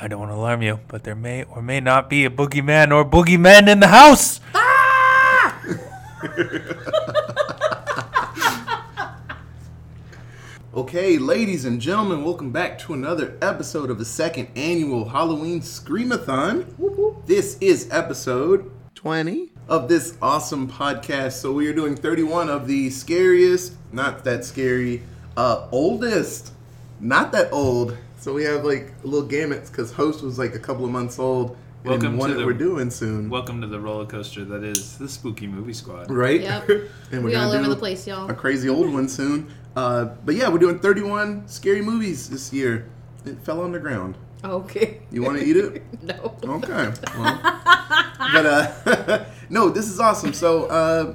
I don't want to alarm you, but there may or may not be a boogeyman or boogeymen in the house. Okay, ladies and gentlemen, welcome back to another episode of the second annual Halloween Screamathon. This is episode 20 of this awesome podcast. So we are doing 31 of the scariest, not that scary, uh, oldest, not that old. So we have like a little gamuts because host was like a couple of months old. Welcome and one to that the- we're doing soon. Welcome to the roller coaster that is the spooky movie squad. right? Yep. and We gonna all over the place, y'all. A crazy old one soon. Uh, but yeah, we're doing 31 scary movies this year. It fell on the ground. Okay. You want to eat it? No. Okay. Well, but uh, no, this is awesome. So uh,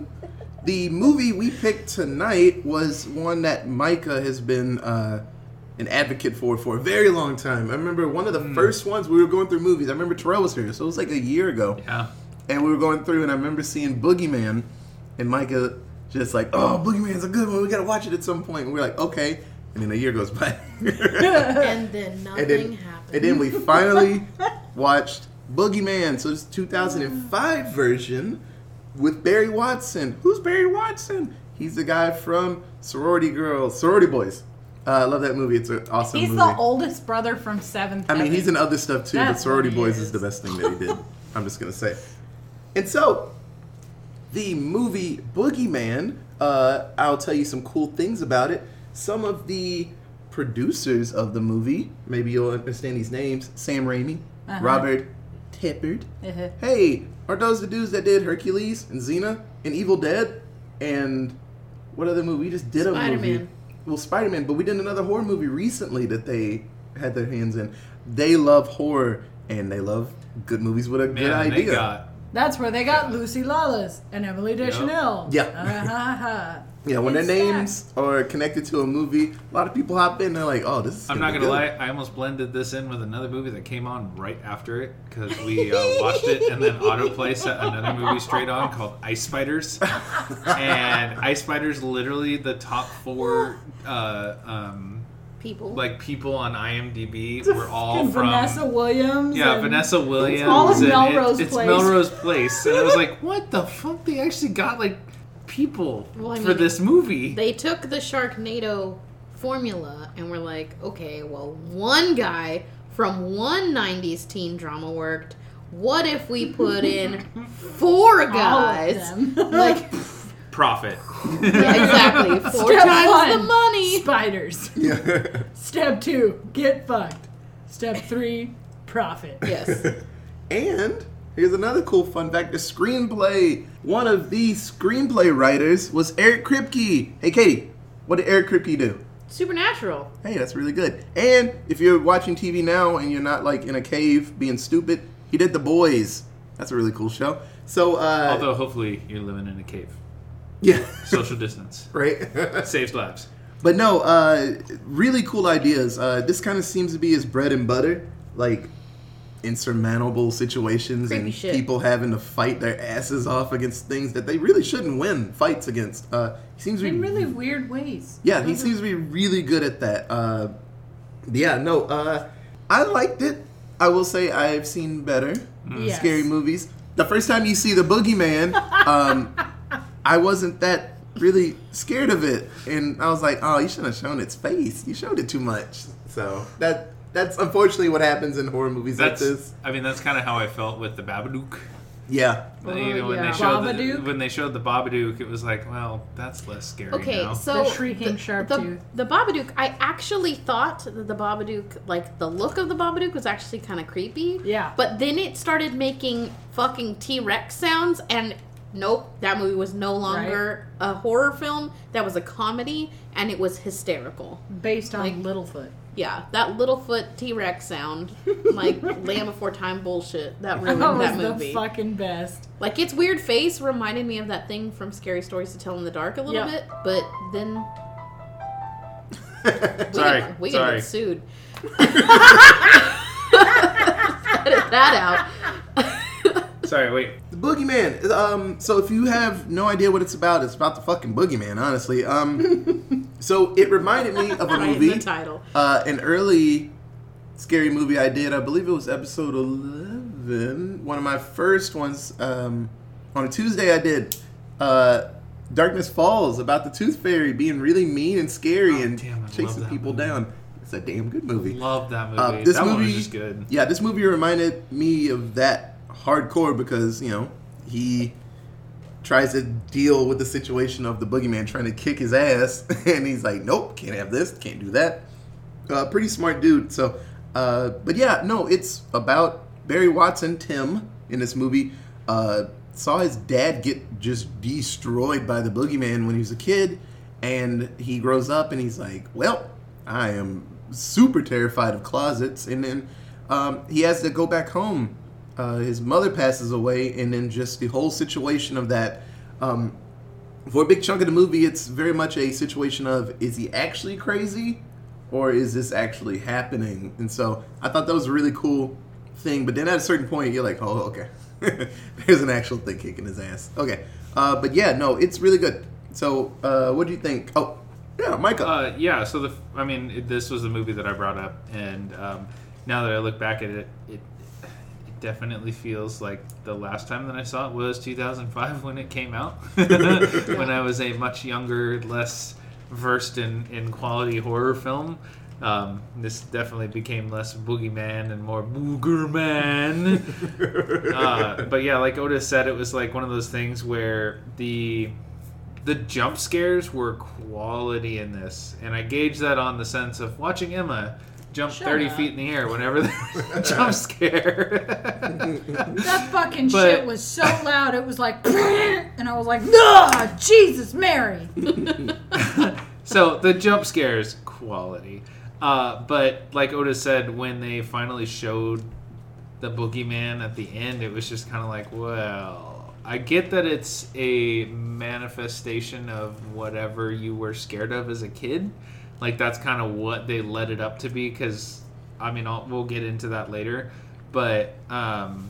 the movie we picked tonight was one that Micah has been uh, an advocate for for a very long time. I remember one of the hmm. first ones we were going through movies. I remember Terrell was here, so it was like a year ago Yeah. and we were going through, and I remember seeing Boogeyman, and Micah just like, "Oh, Boogeyman's a good one. We gotta watch it at some point." And we're like, "Okay." And then a year goes by, And then nothing and then happened. and then we finally watched Boogeyman. So it's 2005 hmm. version with Barry Watson. Who's Barry Watson? He's the guy from Sorority Girls, Sorority Boys. Uh, I love that movie. It's an awesome movie. He's movie. the oldest brother from Seventh. I mean, Heaven. he's in other stuff too, but Sorority Boys is is. the best thing that he did. I'm just gonna say. And so, the movie Boogeyman. Uh, I'll tell you some cool things about it. Some of the producers of the movie, maybe you'll understand these names: Sam Raimi, Uh-huh. Robert Tapert. Uh-huh. Hey, are those the dudes that did Hercules and Xena and Evil Dead and what other movie? We just did a movie. Spider-Man. Well, Spider Man, but we did another horror movie recently that they had their hands in. They love horror and they love good movies with a Man, good they idea. got That's where they got Lucy Lawless and Emily Deschanel. Yeah. Uh-huh. yeah, when their It's names are connected to a movie, a lot of people hop in. They're like, "Oh, this is." I'm gonna not gonna lie. I almost blended this in with another movie that came on right after it because we uh, watched it and then autoplay set another movie straight on called Ice Spiders. and Ice Spiders, literally the top four, uh, um, People. like people on IMDb were all from Vanessa Williams. Yeah, Vanessa Williams. all of Melrose it, it's Melrose Place, and I was like, "What the fuck? They actually got like people Well, I for mean, this movie." they took the Sharknado formula and were like, okay, well, one guy from one 90s teen drama worked. What if we put in four guys? Like, Profit. yeah, exactly. Four Step times one, the money. Spiders. Yeah. Step two, get fucked. Step three, profit. Yes. and here's another cool fun fact: the screenplay. One of the screenplay writers was Eric Kripke. Hey, Katie, what did Eric Kripke do? Supernatural. Hey, that's really good. And if you're watching TV now and you're not like in a cave being stupid, he did The Boys. That's a really cool show. So, uh, Although hopefully you're living in a cave. yeah, Social distance right. saves lives. but no, uh, really cool ideas. Uh, this kind of seems to be his bread and butter, like insurmountable situations Creepy and shit. people having to fight their asses off against things that they really shouldn't win fights against. Uh, he seems to be In really weird ways. Yeah, he seems to be really good at that. Uh, yeah, no, uh, I liked it. I will say I've seen better Yes. scary movies. The first time you see the Boogeyman, um, I wasn't that really scared of it, and I was like, "Oh, you shouldn't have shown its face. You showed it too much." So that that's unfortunately what happens in horror movies That's. like this. I mean, that's kind of how I felt with the Babadook. Yeah, Oh, you know, when yeah. they showed the, Babadook? when they showed the Babadook, it was like, well, that's less scary Okay, now. so The shrieking sharp the, tooth. the Babadook. I actually thought that the Babadook, like the look of the Babadook, was actually kind of creepy. Yeah. But then it started making fucking T Rex sounds, and nope, that movie was no longer a horror film. That was a comedy, and it was hysterical. Based on Like- Littlefoot. Yeah, that Littlefoot T Rex sound, like Land Before Time bullshit. That ruined That was that the fucking best. Like its weird face reminded me of that thing from Scary Stories to Tell in the Dark a little Yeah. bit, but then we Sorry, get, we sorry. get sued. Edit that out. Sorry, wait. the Boogeyman. Um, so if you have no idea what it's about, it's about the fucking Boogeyman. Honestly, um, so it reminded me of a Right in movie. the title. uh, an early scary movie I did. I believe it was episode 11. One of my first ones. Um, on a Tuesday, I did uh, Darkness Falls about the Tooth Fairy being really mean and scary Oh, and damn, chasing people movie. down. It's a damn good movie. Love that movie. Uh, this that one movie, was just good. yeah, this movie reminded me of that hardcore because you know he tries to deal with the situation of the boogeyman trying to kick his ass, and he's like, "Nope, can't have this, can't do that." Uh, pretty smart dude. So, uh, but yeah, no, it's about Barry Watson, Tim, in this movie. Uh, saw his dad get just destroyed by the boogeyman when he was a kid, and he grows up and he's like, "Well, I am super terrified of closets," and then um, he has to go back home. Uh, his mother passes away, and then just the whole situation of that. Um, for a big chunk of the movie, it's very much a situation of is he actually crazy or is this actually happening? And so I thought that was a really cool thing. But then at a certain point, you're like, oh, okay. There's an actual thing kicking his ass. Okay. Uh, but yeah, no, it's really good. So uh, what do you think? Oh, yeah, Michael. Uh, yeah, so the I mean, this was the movie that I brought up, and um, now that I look back at it it definitely feels like the last time that I saw it was 2005 when it came out, when I was a much younger, less versed in in quality horror film. Um, this definitely became less boogeyman and more boogerman. uh, but yeah, like Otis said, it was like one of those things where the the jump scares were quality in this, and I gauge that on the sense of watching Emma jump Shut 30 up. feet in the air whenever there's a jump scare. That fucking But- shit was so loud. It was like, and I was like, no, Jesus, Mary. so the jump scares quality, uh, but like Otis said, when they finally showed the boogeyman at the end, it was just kind of like, well. I get that it's a manifestation of whatever you were scared of as a kid. Like that's kind of what they led it up to be. Because I mean, I'll, we'll get into that later, but um,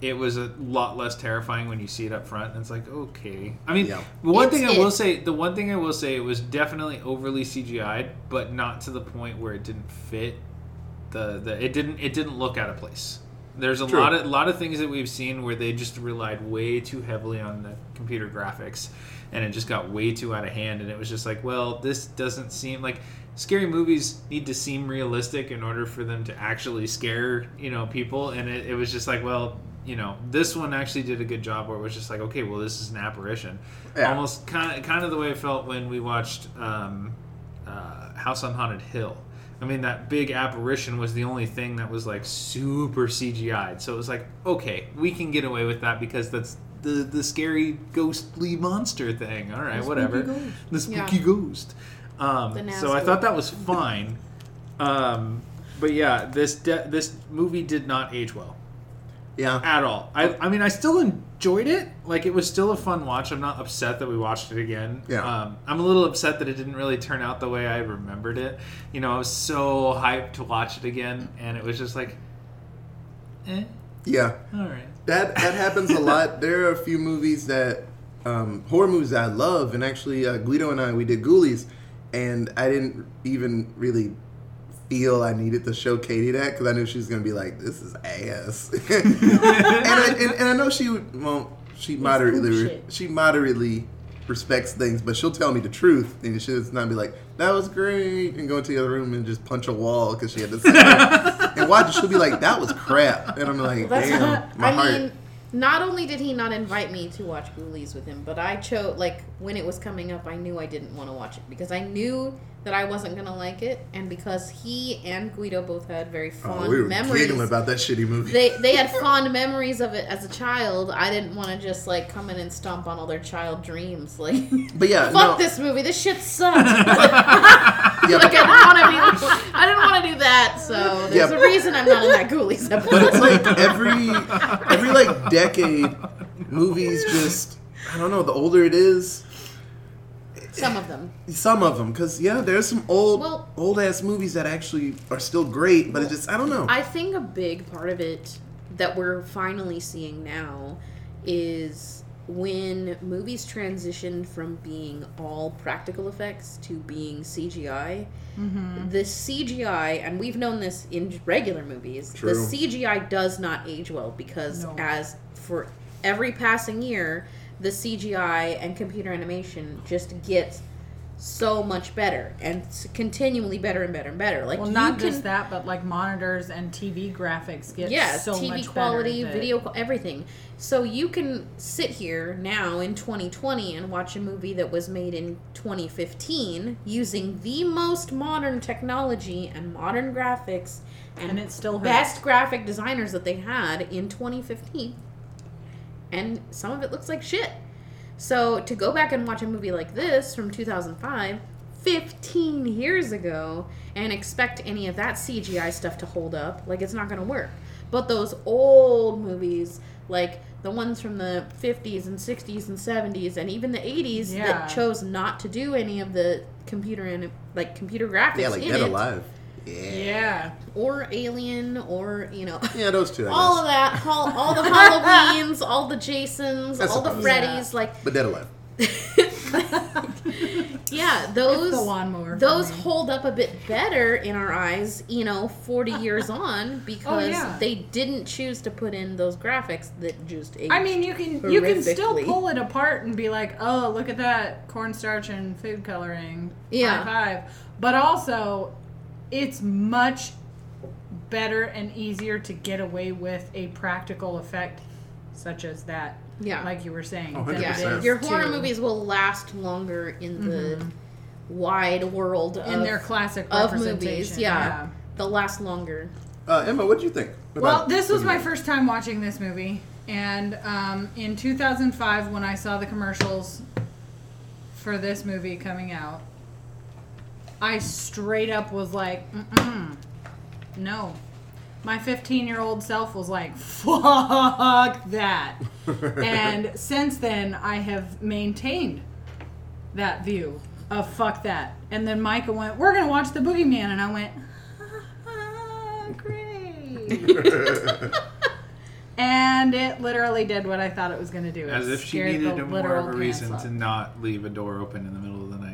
it was a lot less terrifying when you see it up front. And it's like, okay. I mean, Yeah. one It's thing I will say, the one thing I will say, it was definitely overly CGI'd, but not to the point where it didn't fit. The, the it didn't it didn't look out of place. There's a True. lot of a lot of things that we've seen where they just relied way too heavily on the computer graphics, and it just got way too out of hand. And it was just like, well, this doesn't seem like scary movies need to seem realistic in order for them to actually scare you know people. And it, it was just like, well, you know, this one actually did a good job where it was just like, okay, well, this is an apparition. Yeah. Almost kind of kind of the way it felt when we watched um, uh, House on Haunted Hill. I mean, that big apparition was the only thing that was like super CGI'd. So it was like, okay, we can get away with that because that's the the scary ghostly monster thing. All right, whatever. The spooky Yeah. ghost. Um, The so I thought that was fine. Um, but yeah, this de- this movie did not age well yeah. at all. I, I mean, I still enjoyed it. Like, it was still a fun watch. I'm not upset that we watched it again. Yeah. Um, I'm a little upset that it didn't really turn out the way I remembered it. You know, I was so hyped to watch it again, and it was just like, eh, Yeah. all right. That that happens a lot. There are a few movies that um, horror movies that I love, and actually uh, Guido and I we did Ghoulies, and I didn't even really feel I needed to show Katie that because I knew she was gonna be like, "This is ass," and, I, and, and I know she would. Well, she moderately she moderately respects things, but she'll tell me the truth, and she'll not be like, "That was great," and go into the other room and just punch a wall because she had to there and watch it. She'll be like, "That was crap," and I'm like, That's "Damn, not, my I heart." mean, not only did he not invite me to watch Ghoulies with him, but I chose like when it was coming up, I knew I didn't want to watch it because I knew that I wasn't gonna like it, and because he and Guido both had very oh, fond Oh, we were memories. giggling about that shitty movie. they they had fond memories of it as a child. I didn't want to just like come in and stomp on all their child dreams. Like, but yeah, fuck no, this movie. This shit sucks. yeah, like but, I didn't want to be. I didn't want to do that. So there's Yeah. a reason I'm not in that Ghoulies episode. but it's like every every like decade, movies just I don't know. The older it is, Some of them. some of them, because yeah, there's some old Well- old ass movies that actually are still great, but it just I don't know. I think a big part of it that we're finally seeing now is when movies transitioned from being all practical effects to being CGI, Mm-hmm. the CGI, and we've known this in regular movies, True. the CGI does not age well because No. as for every passing year, the CGI and computer animation just gets so much better and continually better and better and better. Like Well, not can, just that, but like monitors and TV graphics get yeah, so TV much quality, that- video, everything. So you can sit here now in 2020 and watch a movie that was made in 2015 using the most modern technology and modern graphics and, And it still hurts. best graphic designers that they had in 2015. And some of it looks like shit. So to go back and watch a movie like this from 2005, 15 years ago, and expect any of that CGI stuff to hold up, like it's not going to work. But those old movies, like the ones from the 50s and 60s and 70s and even the 80s Yeah. that chose not to do any of the computer and like computer graphics Yeah, like in Dead it, Alive. Yeah. Yeah. or Alien or you know Yeah, those two. I all guess. of that, all, all the Halloweens, all the Jasons, That's all the supposed- Freddys, like But Dead Alive. yeah, those the lawnmower those hold up a bit better in our eyes, you know, 40 years on because Oh, yeah. they didn't choose to put in those graphics that just aged. I mean, you can you can still pull it apart and be like, oh, look at that cornstarch and food coloring. Yeah. High five. But also, it's much better and easier to get away with a practical effect such as that. Yeah. Like you were saying. Oh, yeah, 100%. your horror to- movies will last longer in the wide world in of, their classic of movies. Yeah, they'll last longer. Uh, Emma, what did you think? Well, this was my Boogeyman? first time watching this movie, and um, in 2005, when I saw the commercials for this movie coming out, I straight up was like, Mm-mm, "No." My 15 year old self was like, "Fuck that," and since then, I have maintained that view of "fuck that." And then Micah went, "We're gonna watch the Boogeyman," and I went, "Ah, "Great." And it literally did what I thought it was going to do. It As if she scared needed the a more literal of a reason to not leave a door open in the middle of the night.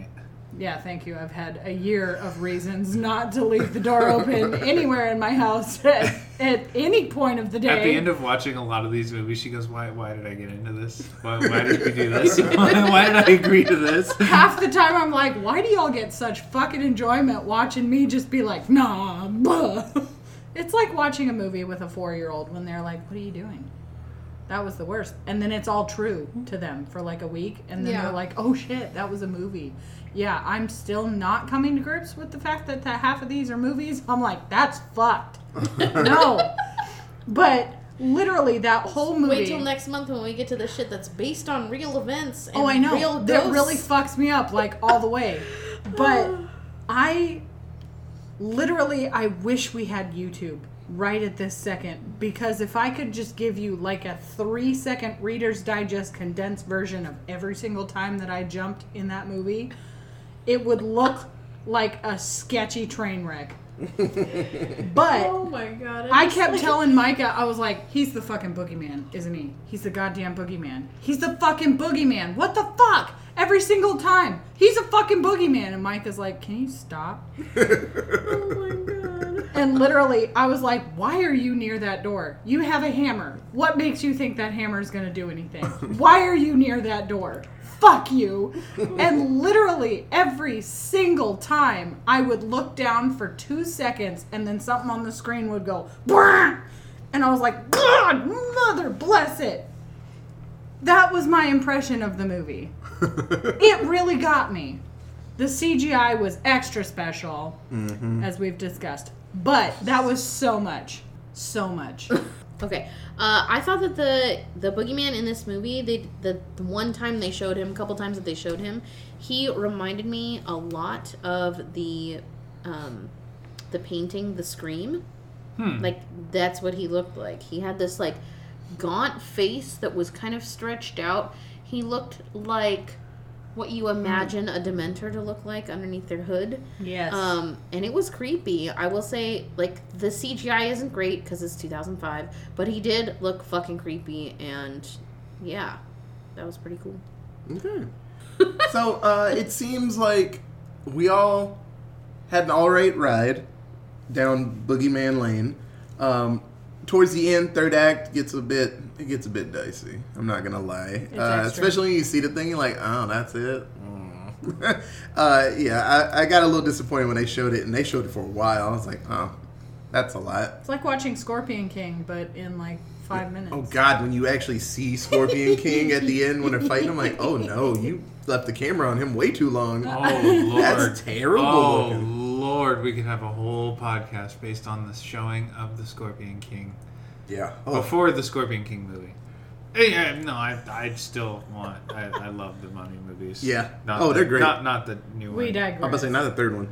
Yeah, thank you. I've had a year of reasons not to leave the door open anywhere in my house at, at any point of the day. At the end of watching a lot of these movies, she goes, "Why? Why did I get into this? Why, why did we do this? why did I agree to this?" Half the time I'm like, why do y'all get such fucking enjoyment watching me just be like, nah, buh. It's like watching a movie with a four year old when they're like, what are you doing? That was the worst. And then it's all true to them for like a week. And then Yeah. they're like, oh shit, that was a movie. Yeah, I'm still not coming to grips with the fact that the, half of these are movies. I'm like, that's fucked. no. But literally, that whole movie. Wait till next month when we get to the shit that's based on real events. Oh, and Oh, I know. Real that ghosts. really fucks me up, like all the way. But I literally, I wish we had YouTube right at this second because if I could just give you like a three second Reader's Digest condensed version of every single time that I jumped in that movie, it would look like a sketchy train wreck. But Oh my god! I just, kept telling Micah, I was like, he's the fucking boogeyman, isn't he? He's the goddamn boogeyman. He's the fucking boogeyman. What the fuck? Every single time. He's a fucking boogeyman. And Micah's like, can you stop? Oh my god! And literally, I was like, why are you near that door? You have a hammer. What makes you think that hammer is going to do anything? Why are you near that door? Fuck you. And literally, every single time, I would look down for two seconds and then something on the screen would go, "Brrr!" and I was like, God, mother bless it. That was my impression of the movie. It really got me. The CGI was extra special, mm-hmm. as we've discussed. But that was so much. So much. Okay, uh, I thought that the the boogeyman in this movie, they the, the one time they showed him, a couple times that they showed him, he reminded me a lot of the um, the painting, the Scream. Like that's what he looked like. He had this like gaunt face that was kind of stretched out. He looked like what you imagine a Dementor to look like underneath their hood. Yes. Um, and it was creepy. I will say, like the CGI isn't great because it's 2005, but he did look fucking creepy, and yeah, that was pretty cool. Okay. so uh, it seems like we all had an all right ride down Boogeyman Lane. Um, towards the end, third act gets a bit it gets a bit dicey. I'm not gonna lie, It's uh, especially when you see the thing, you're like, oh, that's it. Mm. uh, yeah, I, I got a little disappointed when they showed it, and they showed it for a while. I was like, oh, that's a lot. It's like watching Scorpion King, but in like five minutes. Oh God, when you actually see Scorpion King at the end when they're fighting, I'm like, oh no, you left the camera on him way too long. Oh lord, That's terrible Oh looking. lord, we could have a whole podcast based on the showing of the Scorpion King Yeah. Oh, before the Scorpion King movie. Eh, Yeah, no, I, I still want. I, I love the Mummy movies. Yeah. Not Oh, the- they're great. Not not the new we one. digress. I'm about to say not the third one.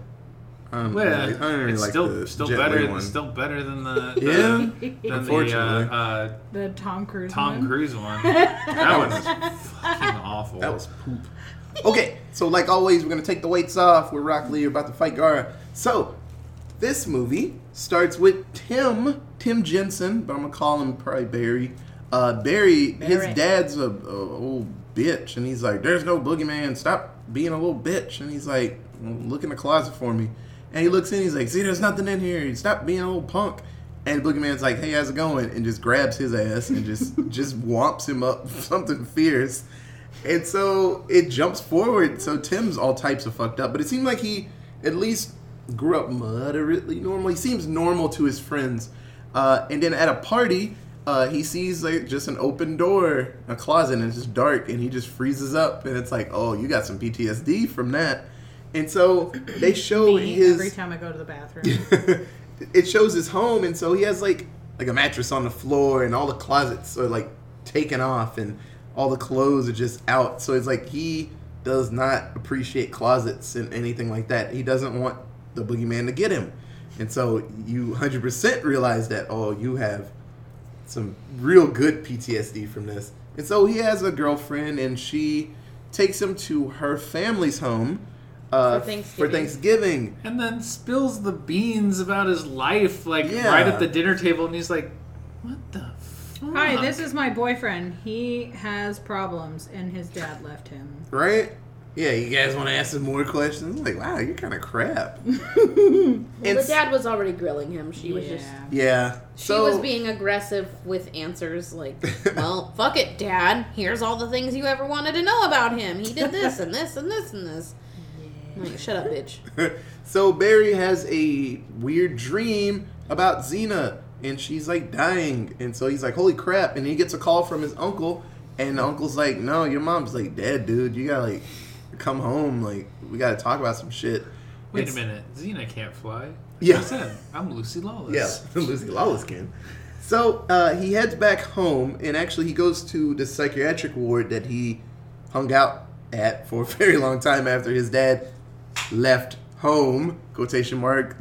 Um, Well, I don't really it's like still the still Jet better. One. Still better than the Yeah, the, than the uh, unfortunately. uh, the Tom Cruise. One. Tom one. Cruise one. That one was fucking awful. That was poop. Okay, so like always, we're gonna take the weights off. We're Rock Lee about to fight Gaara. So this movie starts with Tim, Tim Jensen, but I'm gonna call him probably Barry. Uh, Barry, his dad's a, a old bitch, and he's like, "There's no boogeyman. Stop being a little bitch." And he's like, "Look in the closet for me." And he looks in. He's like, "See, there's nothing in here. Stop being a little punk." And Boogeyman's like, "Hey, how's it going?" And just grabs his ass and just just whomps him up something fierce. And so it jumps forward. So Tim's all types of fucked up, but it seemed like he at least grew up moderately normal. He seems normal to his friends. Uh, and then at a party, uh, he sees like just an open door, a closet, and it's just dark, and he just freezes up. And it's like, oh, you got some PTSD from that. And so they show Me his every time I go to the bathroom. it shows his home and so he has like like a mattress on the floor and all the closets are like taken off and all the clothes are just out so it's like he does not appreciate closets and anything like that he doesn't want the boogeyman to get him and so you 100% realize that oh you have some real good PTSD from this. And so he has a girlfriend, and she takes him to her family's home uh, For Thanksgiving. For Thanksgiving. and then spills the beans about his life, like Yeah. right at the dinner table, and he's like, "What the fuck?" Hi, this is my boyfriend. He has problems, and his dad left him. Right? Yeah, you guys want to ask some more questions? Like, wow, you're kind of crap. Well, the dad was already grilling him. She was just Yeah. she so, was being aggressive with answers like, "Well, fuck it, dad. Here's all the things you ever wanted to know about him. He did this and this and this and this." I'm like, shut up, bitch. so Barry has a weird dream about Xena, and she's like dying, and so he's like, "Holy crap!" And he gets a call from his uncle, and the uncle's like, "No, your mom's like dead, dude. You gotta like come home. Like we gotta talk about some shit." Wait It's- a minute, Xena can't fly. Yeah. I said I'm Lucy Lawless. Yeah, Lucy Lawless can. So uh, he heads back home, and actually he goes to the psychiatric ward that he hung out at for a very long time after his dad left home. Quotation mark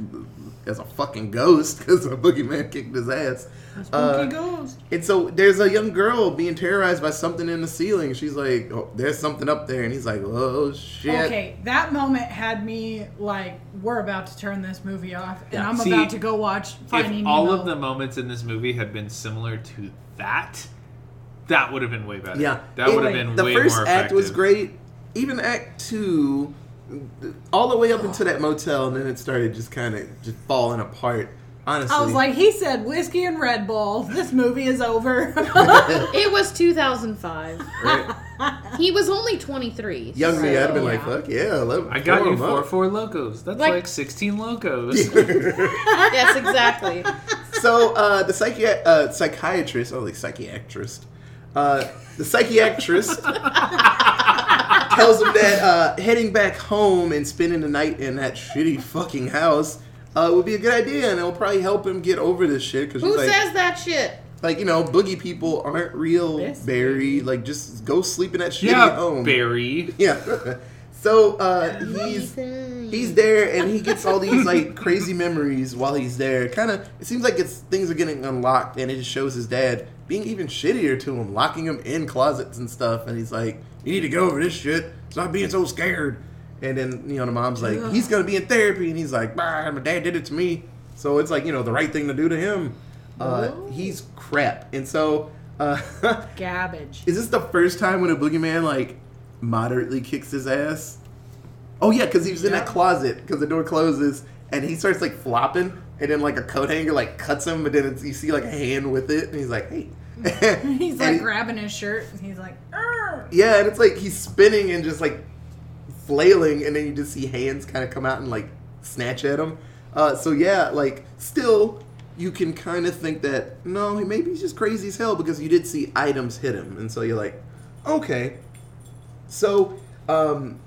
as a fucking ghost because a boogeyman kicked his ass. Uh, ghost. and so there's a young girl being terrorized by something in the ceiling. She's like, oh, "There's something up there," and he's like, "Oh shit!" Okay, that moment had me like, we're about to turn this movie off, and Yeah. I'm See, about to go watch Finding If all Nemo. of the moments in this movie had been similar to that, that would have been way better. Yeah, that It- would have been the way first more act was effective. great. Even Act Two, all the way up into that motel, and then it started just kind of just falling apart. Honestly, I was like, he said whiskey and Red Bull. This movie is over. It was 2005. right? He was only 23. young me, I'd have been Yeah. like, "Fuck yeah, let, I got you four Four Lokos. That's like, Like- 16 locos. yes, exactly. so uh, the psychi- uh, psychiatrist, oh, like psychiatrist, uh, the psychiatrist tells him that uh, heading back home and spending the night in that shitty fucking house uh, would be a good idea, and it'll probably help him get over this shit. Because Who like, says that shit? like you know, boogie people aren't real, This Barry. Like, just go sleep in that shitty yeah, home. Barry. Yeah. so uh, he's he's there and he gets all these like crazy memories while he's there. Kind of, it seems like it's things are getting unlocked, and it just shows his dad being even shittier to him, locking him in closets and stuff. And he's like, "You need to go over this shit. Stop being so scared." And then you know the mom's like, "He's gonna be in therapy," and he's like, "My dad did it to me." So it's like you know the right thing to do to him. Uh, he's crap, and so Uh, Gabbage. is this the first time when a boogeyman like moderately kicks his ass? Oh yeah, because he was in that closet because the door closes and he starts like flopping, and then like a coat hanger like cuts him, but then it's, you see like a hand with it, and he's like, "Hey." He's like he- grabbing his shirt and he's like, "Arr!" Yeah, and it's like he's spinning and just like flailing, and then you just see hands kind of come out and like snatch at him. Uh, so yeah, like still, you can kind of think that no, maybe he's just crazy as hell because you did see items hit him, and so you're like, okay. So, um,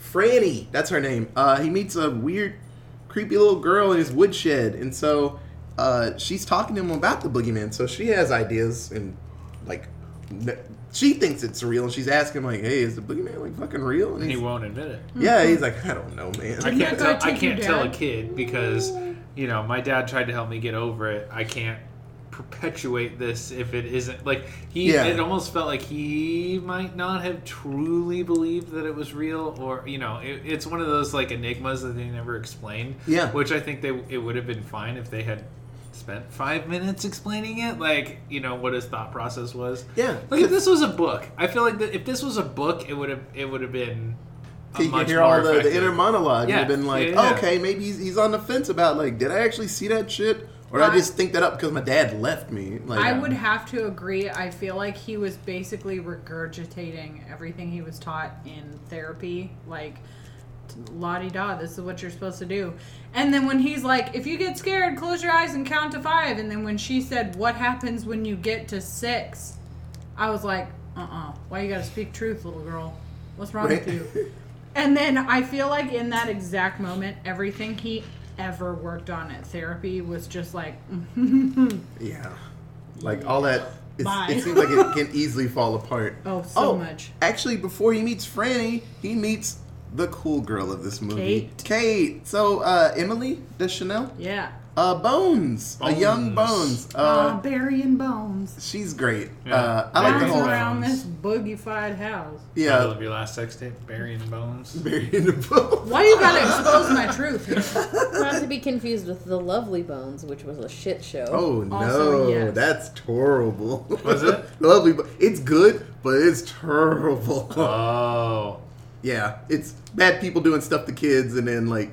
Franny, that's her name. Uh, he meets a weird, creepy little girl in his woodshed, and so uh, she's talking to him about the boogeyman. So she has ideas and like she thinks it's real, and she's asking like, "Hey, is the boogeyman like fucking real?" And And he won't admit it. yeah, he's like, "I don't know, man." I can't tell. I can't tell a kid because you know my dad tried to help me get over it. I can't perpetuate this if it isn't like he. Yeah. It almost felt like he might not have truly believed that it was real, or you know, it, it's one of those like enigmas that they never explained. Yeah. Which I think they it would have been fine if they had spent five minutes explaining it, like you know what his thought process was. Yeah, Like if this was a book, I feel like that if this was a book, it would have it would have been. a you can much hear all the, the inner monologue. Yeah, You've been like, yeah, yeah. okay, maybe he's, he's on the fence about like, did I actually see that shit, or did I I- just think that up because my dad left me? Like, I would have to agree. I feel like he was basically regurgitating everything he was taught in therapy. Like, la di da, this is what you're supposed to do. And then when he's like, if you get scared, close your eyes and count to five. And then when she said, what happens when you get to six? I was like, uh uh Why you gotta speak truth, little girl? What's wrong Right. with you? And then I feel like in that exact moment, everything he ever worked on at therapy was just like, yeah, like all that. It seems like it can easily fall apart. oh, so much. Actually, before he meets Franny, he meets the cool girl of this movie, Kate. Kate. So uh, Emily Deschanel, Yeah. uh, Bones, a young Bones. Bones. Uh, Uh, burying bones. she's great. Yeah. Uh, I like the Burying whole Bones. around this boogie-fied house. Title yeah. of your last sex tape, burying bones. Buried in the bones. Why you gotta expose my truth here? Not to be confused with The Lovely Bones, which was a shit show. Oh no, Also, yes. that's terrible. Was it? Lovely, but it's good, but it's terrible. Oh, yeah, it's bad people doing stuff to kids, and then like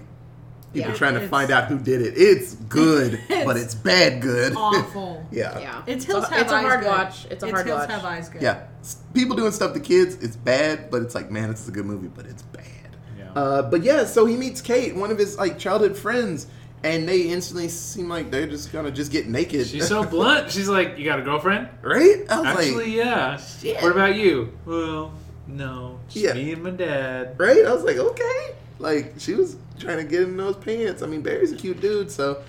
people Yeah, trying to find out who did it. It's good, but it's bad good. Awful. yeah. Yeah. It's a- Hills Have It's a Eyes hard good. watch. It's a hard Hills watch. Have Eyes good. Yeah. S- People doing stuff to kids, it's bad, but it's like, man, it's a good movie, but it's bad. Yeah. Uh, but yeah, so he meets Kate, one of his like childhood friends, and they instantly seem like they're just gonna just get naked. she's so blunt. She's like, "You got a girlfriend?" right? I was Actually, like, yeah. Shit. What about you? Well, no, just Yeah. me and my dad. right? I was like, okay. Like she was trying to get in those pants. I mean, Barry's a cute dude, so.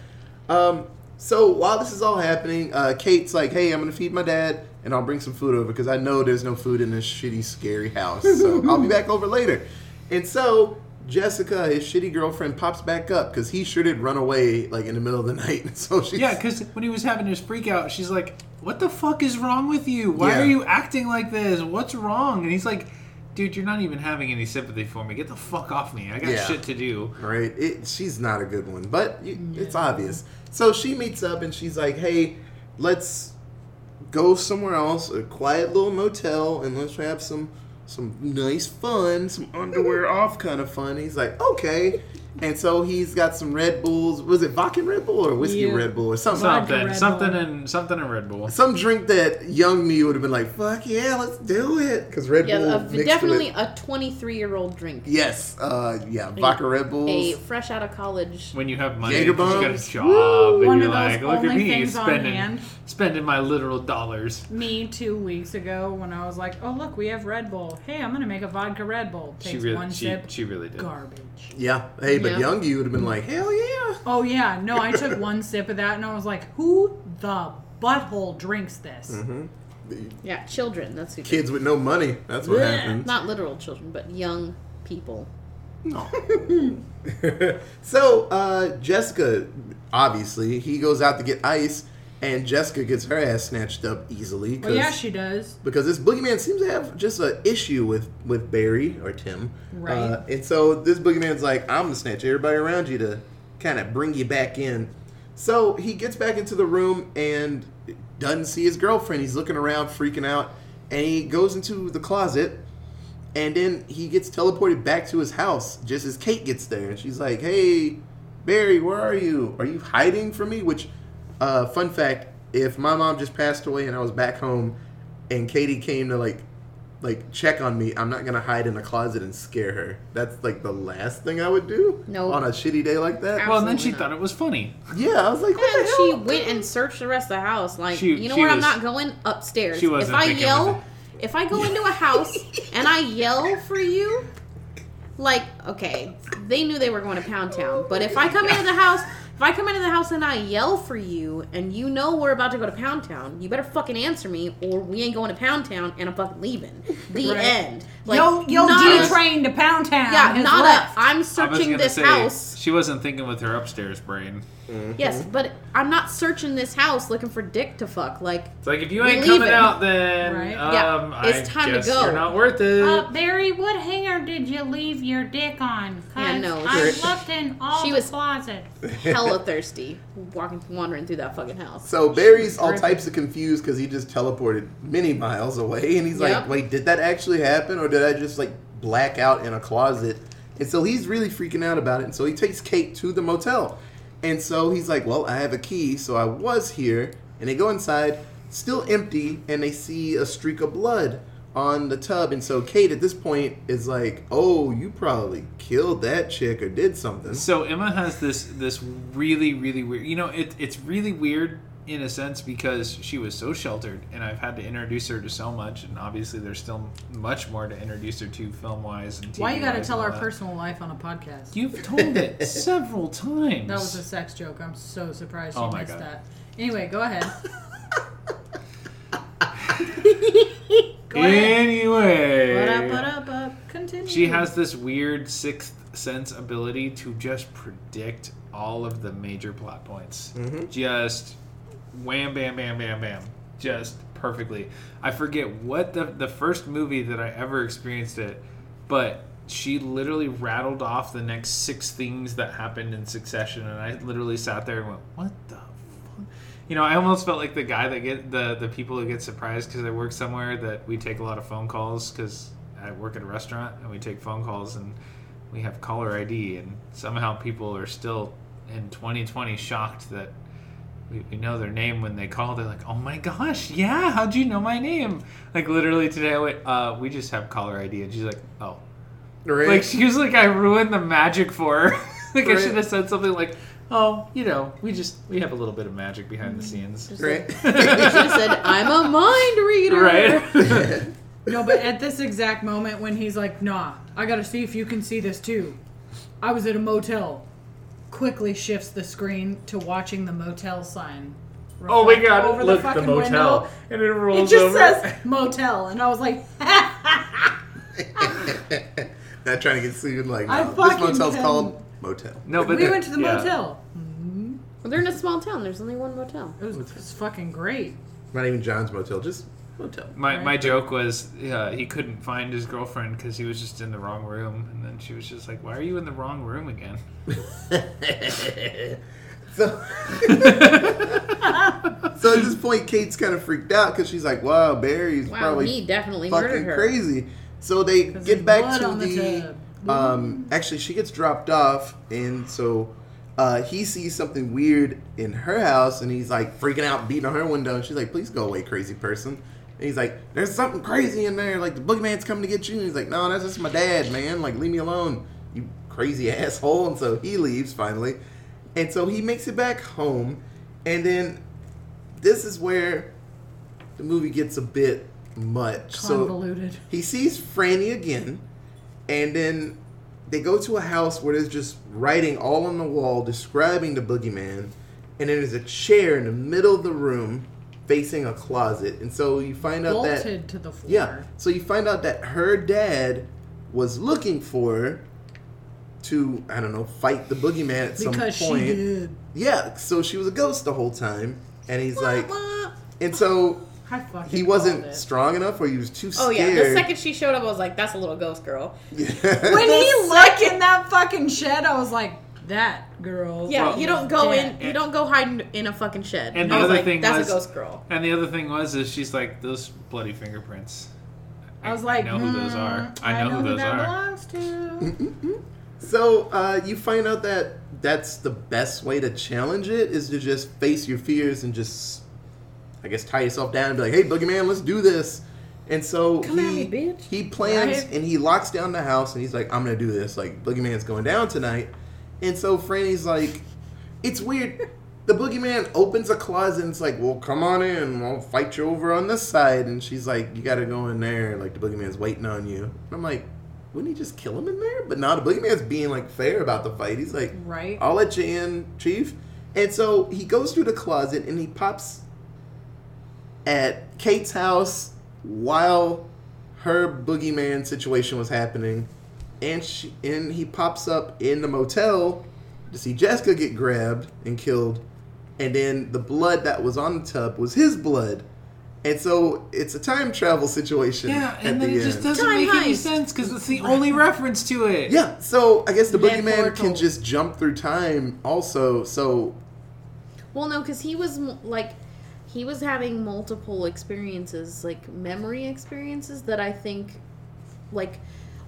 Um, so while this is all happening, uh, Kate's like, "Hey, I'm gonna feed my dad, and I'll bring some food over because I know there's no food in this shitty, scary house. So I'll be back over later." And so Jessica, his shitty girlfriend, pops back up because he sure did run away like in the middle of the night. So she's Yeah, because when he was having his freak out, she's like, "What the fuck is wrong with you? Why Yeah. are you acting like this? What's wrong?" And he's like, "Dude, you're not even having any sympathy for me. Get the fuck off me. I got Yeah. shit to do." right? It, she's not a good one, but you, it's obvious. So she meets up and she's like, "Hey, let's go somewhere else, a quiet little motel, and let's have some some nice fun, some underwear off kind of fun." He's like, "Okay." And so he's got some Red Bulls. Was it vodka Red Bull or whiskey Yeah. Red Bull or something? Something, Red something, Bull. and something in Red Bull. Some drink that young me would have been like, "Fuck yeah, let's do it," because Red Yeah, Bull a, definitely with a 23 year old drink. yes, uh, yeah, vodka Red Bull. A fresh out of college. When you have money, you just got a bombs. job, and One you're of those like, "Look at only me things on spending, hand. spending my literal dollars." Me two weeks ago when I was like, oh look, we have Red Bull. Hey, I'm gonna make a vodka Red Bull. Takes She really, one she, sip. she really did. Garbage. Yeah. Hey, but Yeah. young you would have been like, hell yeah. Oh yeah, no, I took one sip of that and I was like, who the butthole drinks this? Mm-hmm. Yeah, children. That's who. Kids with no money. That's what Blech. happens. Not literal children, but young people. so, uh, Jessica, obviously, he goes out to get ice, and Jessica gets her ass snatched up easily. Well, yeah, she does. because this boogeyman seems to have just an issue with with Barry or Tim, Right. Uh, and so this boogeyman's like, "I'm gonna snatch everybody around you to kind of bring you back in." So he gets back into the room, and doesn't see his girlfriend. He's looking around, freaking out, and he goes into the closet, and then he gets teleported back to his house just as Kate gets there, and she's like, "Hey, Barry, where are you? Are you hiding from me?" Which, uh, fun fact: if my mom just passed away and I was back home, and Katie came to like like check on me, I'm not gonna hide in a closet and scare her. That's like the last thing I would do. Nope. On a shitty day like that. Well, and then she not. thought it was funny. Yeah, I was like, what And the she went and searched the rest of the house. Like, She- you know she where I'm not going? Upstairs. She wasn't if I yell, if I go into a house and I yell for you, like, okay, they knew they were going to Pound Town. But if I come into the house, if I come into the house and I yell for you, and you know we're about to go to Pound Town, you better fucking answer me, or we ain't going to Pound Town, and I'm fucking leaving. The Right. end. Like, yo, yo, not D a- train to Pound Town. Yeah, not left. a. I'm I was searching this say, house. She wasn't thinking with her upstairs brain. Yes, but I'm not searching this house looking for dick to fuck. Like, It's like if you ain't Leave coming it. out, then Right. um, Yeah, it's I time to go. You're not worth it. Uh, Barry, what hanger did you leave your dick on? 'Cause Yeah, no, I it's- looked in all She the was- closets. hella thirsty, walking, wandering through that fucking house. So Barry's all types of confused because he just teleported many miles away, and he's like, "Wait, did that actually happen, or did I just like black out in a closet?" And so he's really freaking out about it. And so he takes Kate to the motel, and so he's like, "Well, I have a key, so I was here." And they go inside, still empty, and they see a streak of blood on the tub. And so Kate, at this point, is like, "Oh, you probably killed that chick or did something." So Emma has this this really really weird. You know, it, it's really weird in a sense because she was so sheltered, and I've had to introduce her to so much, and obviously there's still much more to introduce her to film wise and TV Why you got to tell our that. personal life on a podcast? You've told it several times. That was a sex joke. I'm so surprised you Oh my missed God. that. Anyway, go ahead. go ahead. anyway. What up, what up, up. Continue. She has this weird sixth sense ability to just predict all of the major plot points. Mm-hmm. Just wham, bam, bam, bam, bam. Just perfectly. I forget what the the first movie that I ever experienced it, but she literally rattled off the next six things that happened in succession, and I literally sat there and went, "What the." fuck?" You know, I almost felt like the guy that get the the people who get surprised because I work somewhere that we take a lot of phone calls because I work at a restaurant and we take phone calls and we have caller ID and somehow people are still in 2020 shocked that we, we know their name when they call. They're like, "Oh my gosh, yeah, how'd you know my name?" Like literally today, I went, uh, "We just have caller ID," and she's like, "Oh." Right? Like she was like, I ruined the magic for her. like I should have said something like, "Oh, you know, we just we have a little bit of magic behind the scenes." right? You should have said, "I'm a mind reader." Right. No, but at this exact moment when he's like, nah, I gotta see if you can see this too. I was at a motel. Quickly shifts the screen to watching the motel sign. oh my god! over Look, the, fucking motel, window. and it It just over. says motel, and I was like, Not trying to get sued. Like, no, this motel's can- called motel. no, but we went to the yeah. motel. Well, they're in a small town. There's only one motel. It was, it was fucking great. Not even John's motel, just motel. My, Right. my joke was uh, he couldn't find his girlfriend because he was just in the wrong room, and then she was just like, "Why are you in the wrong room again?" so, so at this point, Kate's kind of freaked out because she's like, "Wow, Barry's Wow, probably he definitely murdered fucking her. crazy." So they get back to the the. um, actually, she gets dropped off, and so uh, he sees something weird in her house, and he's like freaking out, beating on her window. And she's like, "Please go away, crazy person." And he's like, "There's something crazy in there. Like the boogeyman's coming to get you." And he's like, "No, that's just my dad, man. Like leave me alone, you crazy asshole." And so he leaves finally, and so he makes it back home, and then this is where the movie gets a bit much. So Convoluted. he sees Franny again, and then they go to a house where there's just writing all on the wall describing the boogeyman, and then there's a chair in the middle of the room facing a closet. And so you find out that to the floor. yeah, so you find out that her dad was looking for her to I don't know fight the boogeyman at Because some she point. did. Yeah, so she was a ghost the whole time, and he's like, and so he wasn't it. strong enough, or he was too scared. Oh yeah, the second she showed up, I was like, "That's a little ghost girl." Yeah. When he looked in that fucking shed, I was like, that girl. Yeah, Well, you don't go dead. in. You don't go hide in, in a fucking shed. And I the was other like, thing that's was- a ghost girl. And the other thing was, is she's like those bloody fingerprints. I was like, I know who those are. "Hmm, I know, who those that are. belongs to. So uh, you find out that that's the best way to challenge it is to just face your fears and just, I guess, tie yourself down and be like, "Hey, boogeyman, let's do this." And so Come he at me, bitch. he plans Right. and he locks down the house and he's like, "I'm gonna do this." Like boogeyman's going down tonight, and so Franny's like, "It's weird." The boogeyman opens a closet and it's like, "Well, come on in. I'll fight you over on this side." And she's like, "You got to go in there. Like the boogeyman's waiting on you." And I'm like, "Wouldn't he just kill him in there?" But no, the boogeyman's being like fair about the fight. He's like, Right. I'll let you in, Chief." And so he goes through the closet and he pops at Kate's house while her boogeyman situation was happening, and she and he pops up in the motel to see Jessica get grabbed and killed, and then the blood that was on the tub was his blood, and so it's a time travel situation. Yeah, at and then the it just end. doesn't Time make any sense because it's the only reference to it. Yeah, so I guess the Dead boogeyman can just jump through time also. So Well, no, because he was like, he was having multiple experiences, like memory experiences that I think, like,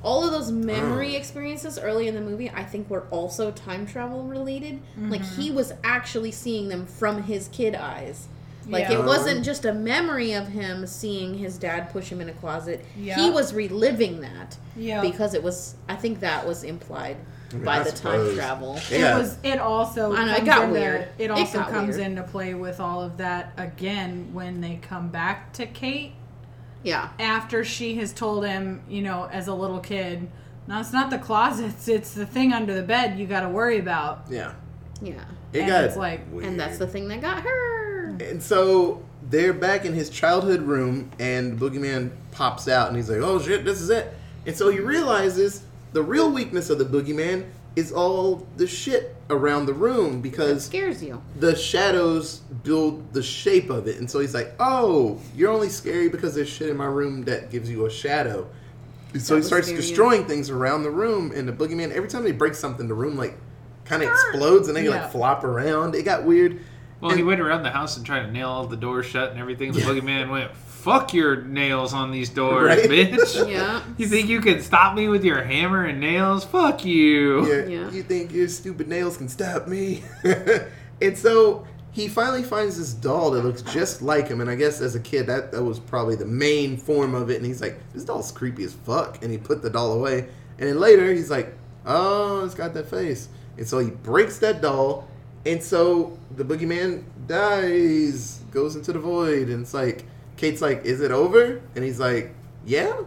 all of those mm. memory Oh. experiences early in the movie, I think were also time travel related. Like he mm-hmm. was actually seeing them from his kid eyes. Like Yeah. it wasn't just a memory of him seeing his dad push him in a closet. yeah. He was reliving that Yeah. because it was. I think that was implied mean, by I the time travel. Yeah. It was. It also. I know, it comes got weird. It It also got comes weird. into play with all of that again when they come back to Kate Yeah. after she has told him, you know, as a little kid, no, it's not the closets, it's the thing under the bed you got to worry about. yeah, Yeah. it And got it's like- And that's the thing that got her. And so they're back in his childhood room, and the Boogeyman pops out, and he's like, "Oh shit, this is it." And so he realizes the real weakness of the Boogeyman is all the shit around the room That because scares you. the shadows build the shape of it. And so he's like, "Oh, you're only scary because there's shit in my room that gives you a shadow." And so That he starts scare you. destroying things around the room, and the Boogeyman every time he breaks something, the room like kind of explodes, and they Yeah. like flop around. It got weird. Well, he went around the house and tried to nail all the doors shut and everything. The Yeah. boogeyman went, "Fuck your nails on these doors, Right? bitch! Yeah. You think you can stop me with your hammer and nails? Fuck you!" Yeah, Yeah. You think your stupid nails can stop me? and so he finally finds this doll that looks just like him. And I guess as a kid, that, that was probably the main form of it. And he's like, this doll's creepy as fuck. And he put the doll away. And then later, he's like, oh, it's got that face. And so he breaks that doll. And so the boogeyman dies, goes into the void. And it's like, Kate's like, is it over? And he's like, yeah.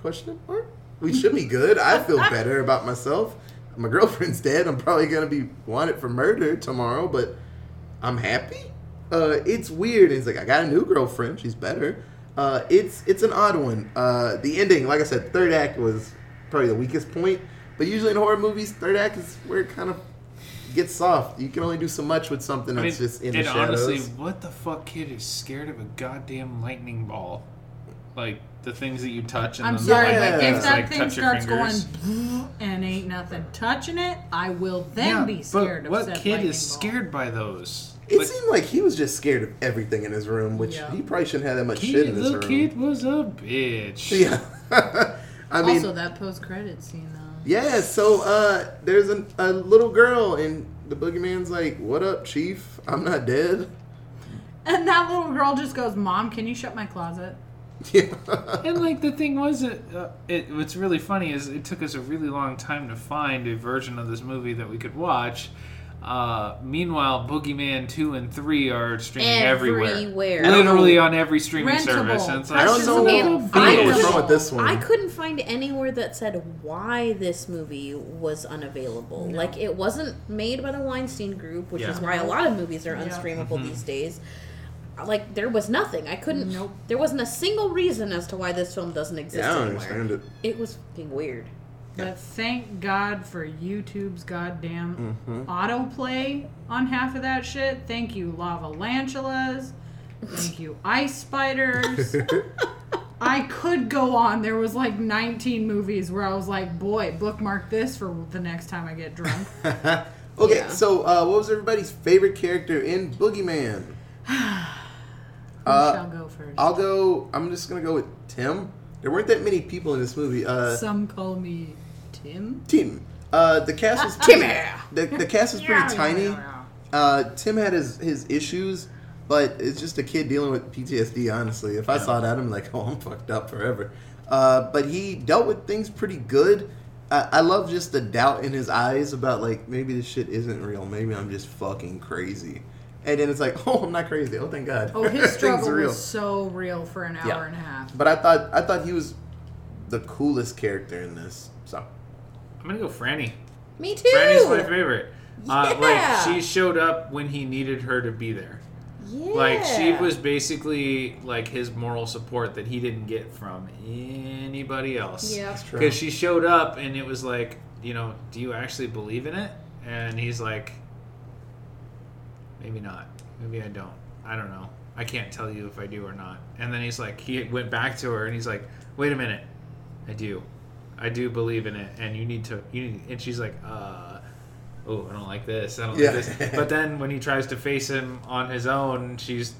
Question mark? We should be good. I feel better about myself. My girlfriend's dead. I'm probably gonna be wanted for murder tomorrow, but I'm happy. Uh, it's weird. He's like I got a new girlfriend. She's better. Uh, it's it's an odd one. Uh, the ending, like I said, third act was probably the weakest point. But usually in horror movies, third act is where it kind of gets soft. You can only do so much with something I mean, that's just in the and shadows. honestly, what the fuck kid is scared of a goddamn lightning ball? Like the things that you touch and I'm then sorry, the lightning if that like, thing touch your starts fingers. going and ain't nothing touching it, I will then yeah, be scared but of what said kid is ball. scared by those? it Like, seemed like he was just scared of everything in his room, which Yeah. he probably shouldn't have that much kid, shit in his room. the kid was a bitch. Yeah. I mean, also, that post credit scene though. Yeah, so uh, there's a, a little girl, and the boogeyman's like, "What up, Chief? I'm not dead." And that little girl just goes, "Mom, can you shut my closet?" Yeah, And like the thing was, it, uh, it what's really funny is it took us a really long time to find a version of this movie that we could watch. Uh, meanwhile, Boogeyman two and three are streaming everywhere, Everywhere. literally on every streaming Rentable. service. And it's I don't like, know. son I don't know what's bitch. wrong with this one. I couldn't find anywhere that said why this movie was unavailable. Like it wasn't made by the Weinstein Group, which is why a lot of movies are Yeah. unstreamable Mm-hmm. these days. Like there was nothing. I couldn't. Nope. There wasn't a single reason as to why this film doesn't exist yeah, I don't anywhere. understand it. It was fucking weird. But thank God for YouTube's goddamn Mm-hmm. autoplay on half of that shit. Thank you, Lavalantulas. Thank you, ice spiders. I could go on. There was like 19 movies where I was like, boy, bookmark this for the next time I get drunk. okay, Yeah. so uh, what was everybody's favorite character in Boogeyman? Who Uh, shall go first? I'll go. I'm just gonna go with Tim. There weren't that many people in this movie. Uh, Some call me Tim. Tim. Uh, the cast was Timmy. pretty, the, the cast was pretty tiny. Uh, Tim had his his issues, but it's just a kid dealing with PTSD. Honestly, if I saw that, I'm like, oh, I'm fucked up forever. Uh, but he dealt with things pretty good. I, I love just the doubt in his eyes about like maybe this shit isn't real. Maybe I'm just fucking crazy. And then it's like, oh, I'm not crazy. Oh, thank God. Oh, his Everything's struggle real. was so real for an hour Yeah. and a half. But I thought I thought he was the coolest character in this. So I'm gonna go Franny. Me too. Franny's my favorite. Uh, like she showed up when he needed her to be there. Yeah. Like she was basically like his moral support that he didn't get from anybody else. Yeah. That's true. Because she showed up and it was like, you know, do you actually believe in it? And he's like, maybe not. Maybe I don't. I don't know. I can't tell you if I do or not. And then he's like, he went back to her and he's like, wait a minute, I do, I do believe in it, and you need to. You need, and she's like, uh, oh, I don't like this. I don't Yeah. like this. But then when he tries to face him on his own, she's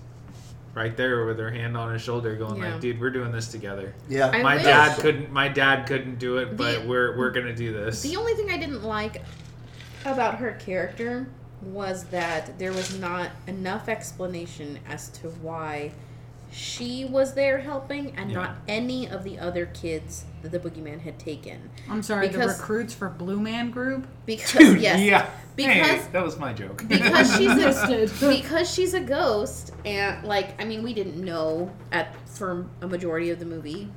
right there with her hand on his shoulder, going Yeah. like, dude, we're doing this together. yeah, I My wish- dad couldn't. My dad couldn't do it, but The- we're we're gonna do this. The only thing I didn't like about her character was that there was not enough explanation as to why she was there helping and Yeah. not any of the other kids that the boogeyman had taken. I'm sorry, Because- the recruits for Blue Man Group? Because Dude, yes, yeah. because- Hey, that was my joke. because she's a Existed. because she's a ghost and like I mean we didn't know at for a majority of the movie,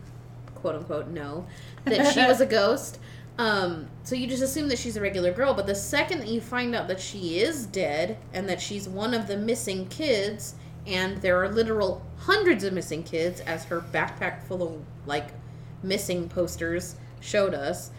quote unquote, no, that she was a ghost. Um, so you just assume that she's a regular girl, but the second that you find out that she is dead and that she's one of the missing kids, and there are literal hundreds of missing kids, as her backpack full of like missing posters showed us,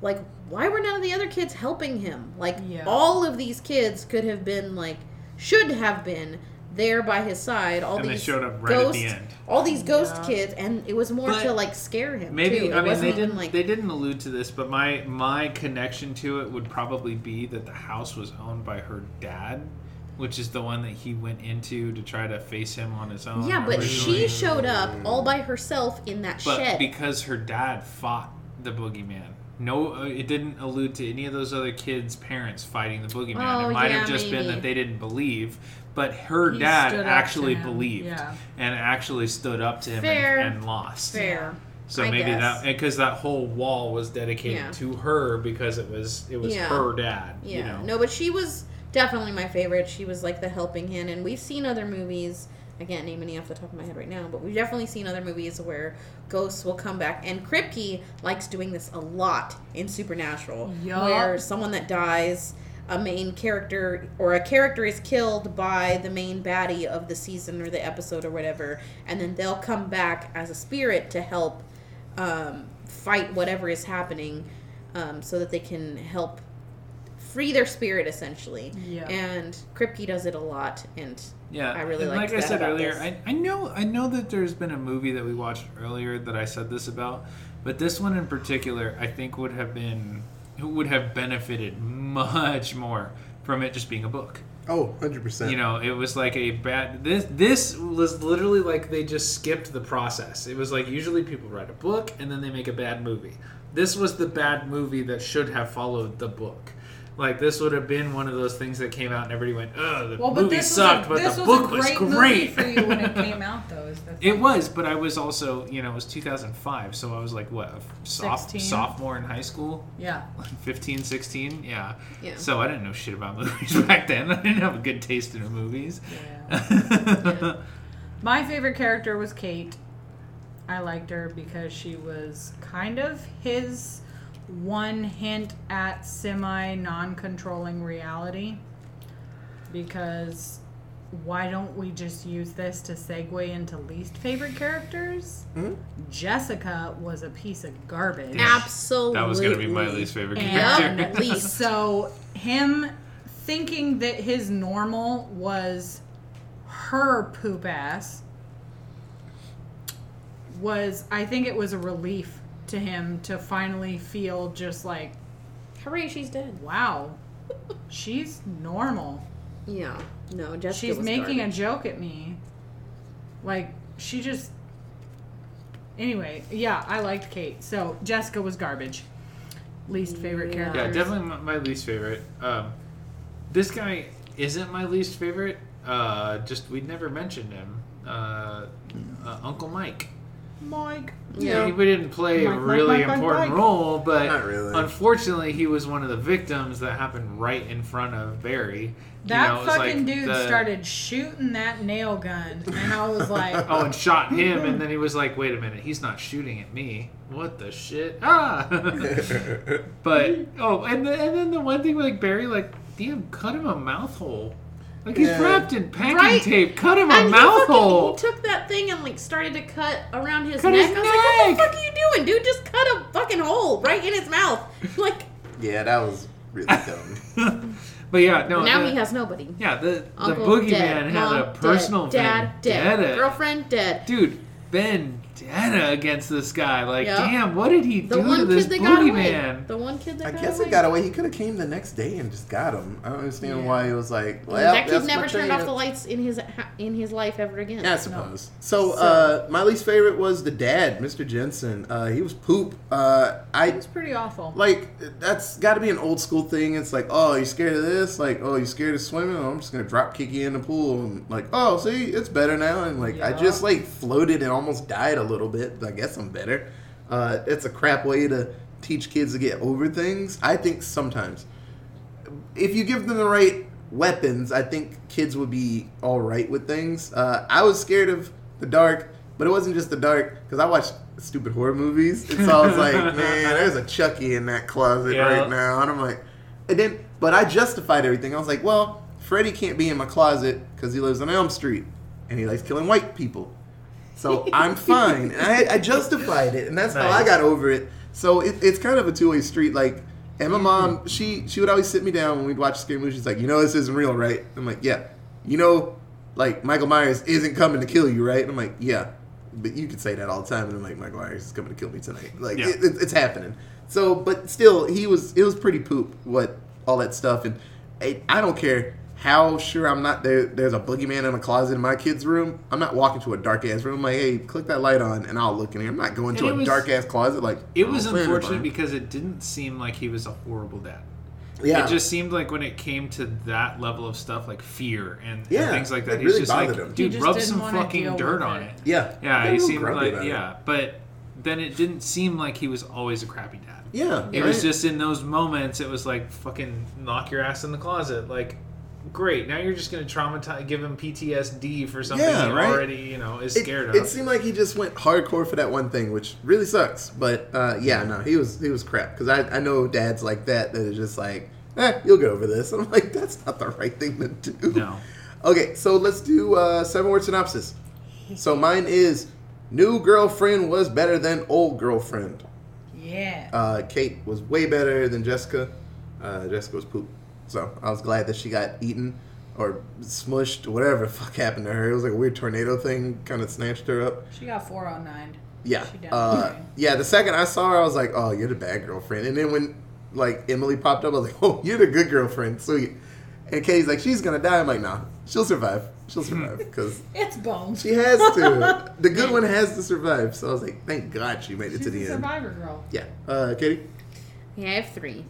like why were none of the other kids helping him? Like Yeah. all of these kids could have been like should have been there by his side. All And they these showed up right at ghost, the end. all these ghost Yeah. kids, and it was more But to like scare him. Maybe too. It I mean they didn't like they didn't allude to this, but my my connection to it would probably be that the house was owned by her dad, which is the one that he went into to try to face him on his own. yeah, but originally. she showed up all by herself in that But shed. because her dad fought the boogeyman. No, uh, it didn't allude to any of those other kids' parents fighting the boogeyman. Oh, it might yeah, have just been that they didn't believe, but her He dad stood up to actually believed yeah. and actually stood up to him Fair. and, and lost. Fair. So I maybe guess. that because that whole wall was dedicated Yeah. to her because it was it was Yeah. her dad. Yeah. You know? No, but she was definitely my favorite. She was like the helping hand, and we've seen other movies. I can't name any off the top of my head right now, but we've definitely seen other movies where ghosts will come back. And Kripke likes doing this a lot in Supernatural, Yup. where someone that dies, a main character or a character is killed by the main baddie of the season or the episode or whatever, and then they'll come back as a spirit to help um, fight whatever is happening, um, so that they can help free their spirit essentially. Yeah. And Kripke does it a lot, and Yeah, I really and liked like I said about earlier. I, I know I know that there's been a movie that we watched earlier that I said this about, but this one in particular, I think would have been would have benefited much more from it just being a book. Oh, 100 percent. You know, it was like a bad. This this was literally like they just skipped the process. It was like usually people write a book and then they make a bad movie. This was the bad movie that should have followed the book. Like this would have been one of those things that came out and everybody went, "Oh, the Well, movie this sucked, a, but the was book was great movie great." for you when it came out, though. Is the It was, but I was also, you know, it was 2005, so I was like, what, a soph- 16? sophomore in high school? Yeah. 15, 16? Yeah. Yeah. So I didn't know shit about movies back then. I didn't have a good taste in movies. Yeah. My favorite character was Kate. I liked her because she was kind of his one hint at semi non controlling reality. Because why don't we just use this to segue into least favorite characters? Mhm. Jessica was a piece of garbage. absolutely that was going to be my least favorite And character. least. so him thinking that his normal was her poop ass was I think it was a relief to him to finally feel just like, Hooray, she's dead. wow, she's normal. Yeah. No, Jessica She's was making garbage. a joke at me. Like she just. Anyway, yeah, I liked Kate. So Jessica was garbage. Least favorite Yeah. character. Yeah, definitely my, my least favorite. Um, this guy isn't my least favorite. Uh, just we never mentioned him. Uh, uh, Uncle Mike. Mike. Yeah. He didn't play a Mike, Mike, really Mike, Mike, important Mike. role, but Not really. unfortunately, he was one of the victims that happened right in front of Barry. You That know, it was fucking like dude the- started shooting that nail gun, and I was like, Oh, and shot him, and then he was like, "Wait a minute, he's not shooting at me. What the shit?" Ah. but oh, and then, and then the one thing with like Barry, like, damn, cut him a mouth hole. Like he's Yeah. wrapped in packing Right? tape. Cut him a And he mouth fucking- hole. He took that thing and like started to cut around his Cut neck. his I was like, what the fuck are you doing, dude? Just cut a fucking hole right in his mouth. Like yeah, that was really dumb. but yeah, no. now the- he has nobody. Yeah, the Uncle the boogeyman dead, had Mom a personal dead, dad dead, vendetta. girlfriend dead. Dude, vendetta against this guy. Like, Yep. damn, what did he The do to this kid that got away. boogeyman? The one kid that I got guess away. it got away. He could have came the next day and just got him. I don't understand Yeah. why he was like, well, that kid never turned off the lights in his in his life ever again. Yeah, I suppose. So, uh, my least favorite was the dad, Mr. Jensen. Uh, he was poop. Uh, I it was pretty awful. like that's got to be an old school thing. It's like, oh, you scared of this? Like, oh, you scared of swimming? Oh, I'm just gonna drop kick you in the pool and like, oh, see, it's better now. And like, I just like floated and almost died a little bit. But I guess I'm better. Uh, it's a crap way to teach kids to get over things. I think sometimes if you give them the right weapons, I think kids would be all right with things. Uh, I was scared of the dark, but it wasn't just the dark because I watched stupid horror movies, and so I was like, man, there's a Chucky in that closet Yeah. right now, and I'm like, and then, but I justified everything. I was like, well, Freddy can't be in my closet because he lives on Elm Street and he likes killing white people. So I'm fine. And I, I justified it, and that's how I got over it. So it, it's kind of a two way street. Like, and my mom, she she would always sit me down when we'd watch scary movies. She's like, you know, this isn't real, right? I'm like, yeah. You know, like Michael Myers isn't coming to kill you, right? And I'm like, yeah. But you could say that all the time, and I'm like, Michael Myers is coming to kill me tonight. Like, Yeah. it, it, it's happening. So, but still, he was it was pretty poop. What all that stuff, and I, I don't care how sure I'm not there. There's a boogeyman in a closet in my kid's room. I'm not walking to a dark ass room. I'm like, hey, click that light on, and I'll look in here. I'm not going to a dark ass closet. Like It oh, was unfortunate because it didn't seem like he was a horrible dad. yeah, It just seemed like when it came to that level of stuff, like fear and, and things like that, it he's really just like, him. Dude, just rub some fucking dirt with on it. it. yeah, Yeah, he seemed like about it. yeah, but then it didn't seem like he was always a crappy dad. yeah. It was just in those moments, it was like fucking knock your ass in the closet. Like, great, now you're just gonna traumatize, give him PTSD for something Yeah, he right? already, you know, is It, scared of. it seemed like he just went hardcore for that one thing, which really sucks. But uh, yeah, no, he was he was crap. Because I, I know dads like that that are just like, eh, you'll get over this. I'm like, that's not the right thing to do. No. Okay, so let's do uh, seven word synopsis. So mine is new girlfriend was better than old girlfriend. yeah. Uh, Kate was way better than Jessica. Uh, Jessica was poop. So I was glad that she got eaten or smushed, or whatever the fuck happened to her. It was like a weird tornado thing, kind of snatched her up. she got 409. Yeah. She died. Uh, yeah, the second I saw her, I was like, oh, you're the bad girlfriend. And then when, like, Emily popped up, I was like, oh, you're the good girlfriend. Sweet. And Katie's like, she's going to die. I'm like, nah, she'll survive. She'll survive because It's bones. she has to. The good one has to survive. So I was like, thank God she made it She's to a the end. survivor girl. Yeah. Uh, Katie? Yeah, I have three.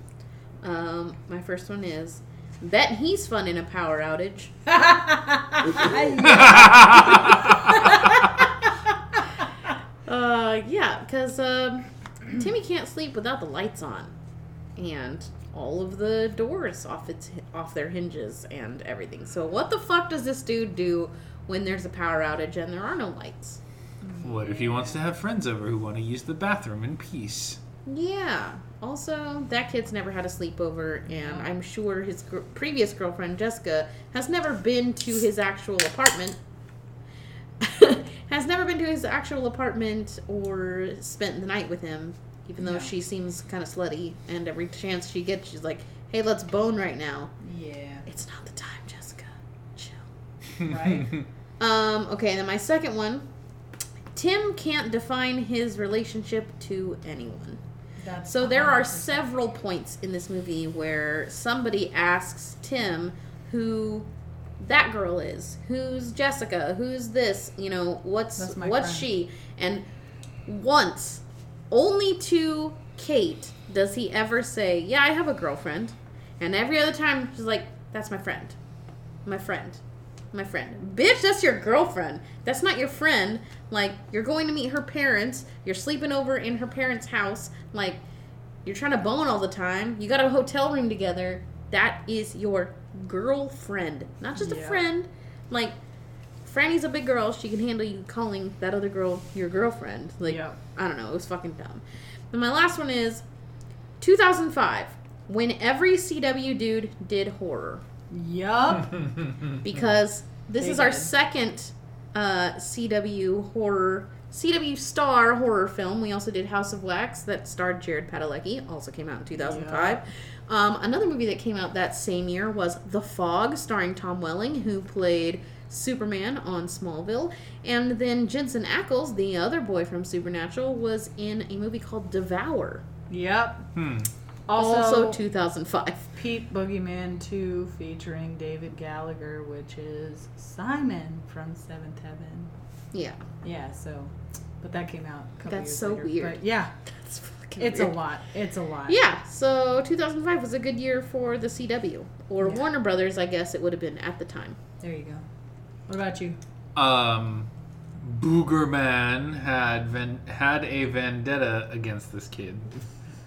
Um, my first one is bet he's fun in a power outage. Uh, yeah, because um, Timmy can't sleep without the lights on, and all of the doors off its off their hinges and everything. So what the fuck does this dude do when there's a power outage and there are no lights? What if he wants to have friends over who want to use the bathroom in peace? Yeah. Also, that kid's never had a sleepover, and I'm sure his gr- previous girlfriend Jessica has never been to his actual apartment. has never been to his actual apartment or spent the night with him, even though Yeah. she seems kind of slutty. And every chance she gets, she's like, "Hey, let's bone right now." Yeah. It's not the time, Jessica. Chill. Right? Um. Okay. Then my second one, Tim can't define his relationship to anyone. That's So there are 100%. several points in this movie where somebody asks Tim who that girl is, who's Jessica, who's this, you know, what's what's friend. she, and once, only to Kate does he ever say, "Yeah, I have a girlfriend," and every other time she's like, "That's my friend, my friend." My friend. Bitch, that's your girlfriend. That's not your friend. Like, you're going to meet her parents. You're sleeping over in her parents' house. Like, you're trying to bone all the time. You got a hotel room together. That is your girlfriend, not just a friend. Like, Franny's a big girl. She can handle you calling that other girl your girlfriend. Like, Yeah. I don't know. It was fucking dumb. And my last one is 2005, when every CW dude did horror Yup. because this They is our did. second uh, CW horror, CW star horror film. We also did House of Wax that starred Jared Padalecki, also came out in 2005. Um, another movie that came out that same year was The Fog, starring Tom Welling, who played Superman on Smallville. And then Jensen Ackles, the other boy from Supernatural, was in a movie called Devour, Yep. Hmm. Also, Also, 2005. Pete Boogeyman 2 featuring David Gallagher, which is Simon from Seventh Heaven. Yeah. Yeah, so. But that came out a couple That's years so later. weird. But yeah, That's fucking it's weird. a lot. It's a lot. Yeah, so 2005 was a good year for the CW. Or Yeah. Warner Brothers, I guess it would have been at the time. There you go. What about you? Um, Boogerman had ven- had a vendetta against this kid.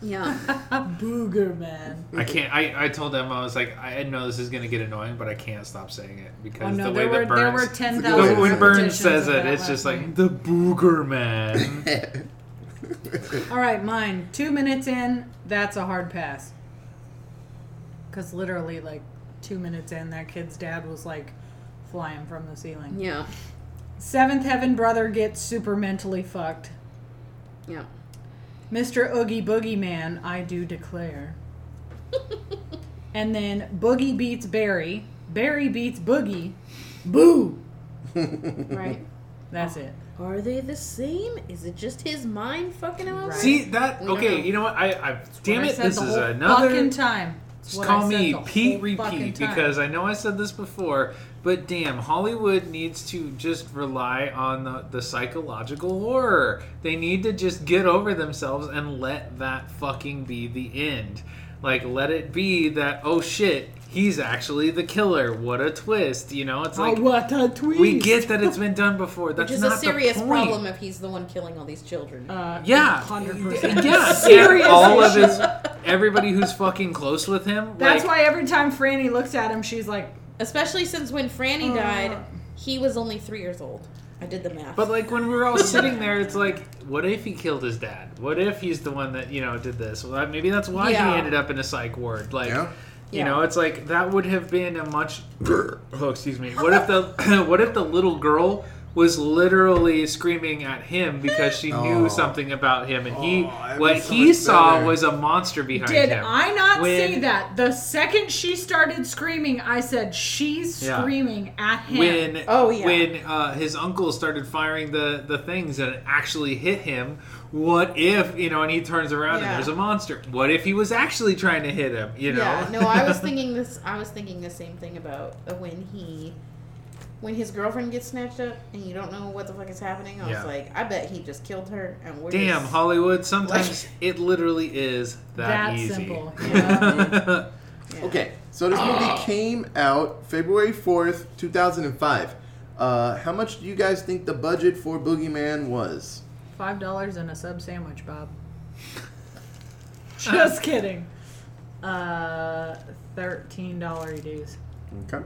Yeah. Booger Man. I can't. I, I told them I was like, I know this is gonna get annoying, but I can't stop saying it because Oh no, the way there were that there Burns, were ten The- the, when Burns says it, it's just like the booger man. All right, mine. Two minutes in, that's a hard pass. Because literally, like two minutes in, that kid's dad was like flying from the ceiling. Yeah. Seventh Heaven brother gets super mentally fucked. Yeah. Mr. Oogie Boogie Man, I do declare. and then Boogie beats Barry. Barry beats Boogie. Boo! right. That's it. Are they the same? Is it just his mind fucking him over? See that? We don't Okay, know. you know what? I, I damn What I it, said this the is whole another. fucking time. It's Just what call said me the Pete whole fucking Repeat time. because I know I said this before, but damn, Hollywood needs to just rely on the, the psychological horror. They need to just get over themselves and let that fucking be the end. Like, let it be that, oh shit, he's actually the killer. What a twist. You know, it's like, oh, what a twist. we get that it's been done before. That's Which is not a serious the problem if he's the one killing all these children. Uh, Yeah, hundred percent. yeah, Serious all of his, everybody who's fucking close with him. That's like, why every time Franny looks at him, she's like, Especially since when Franny Uh. died, he was only three years old. I did the math. But like when we were all sitting there, it's like, what if he killed his dad? What if he's the one that you know did this? Well, maybe that's why Yeah. he ended up in a psych ward. Like, Yeah. you Yeah. know, it's like that would have been a much. oh, excuse me. What if the what if the little girl was literally screaming at him because she knew Oh. something about him, and he Oh, what so he saw better. was a monster behind Did him. Did I not When- see that? The second she started screaming, I said, she's Yeah. screaming at him. when Oh, yeah. when uh, his uncle started firing the the things and it actually hit him what if you know and he turns around Yeah. and there's a monster what if he was actually trying to hit him you know Yeah, no, I was thinking this. I was thinking the same thing about when he, when his girlfriend gets snatched up and you don't know what the fuck is happening. I Yeah. was like, I bet he just killed her and we're damn just, hollywood sometimes it literally is that, That easy simple. Yeah. Yeah. Okay, so this movie came out February 4th, 2005. Uh, how much do you guys think the budget for Boogeyman was? Five dollars and a sub sandwich, Bob. Just kidding. Uh, thirteen dollar dues. Okay.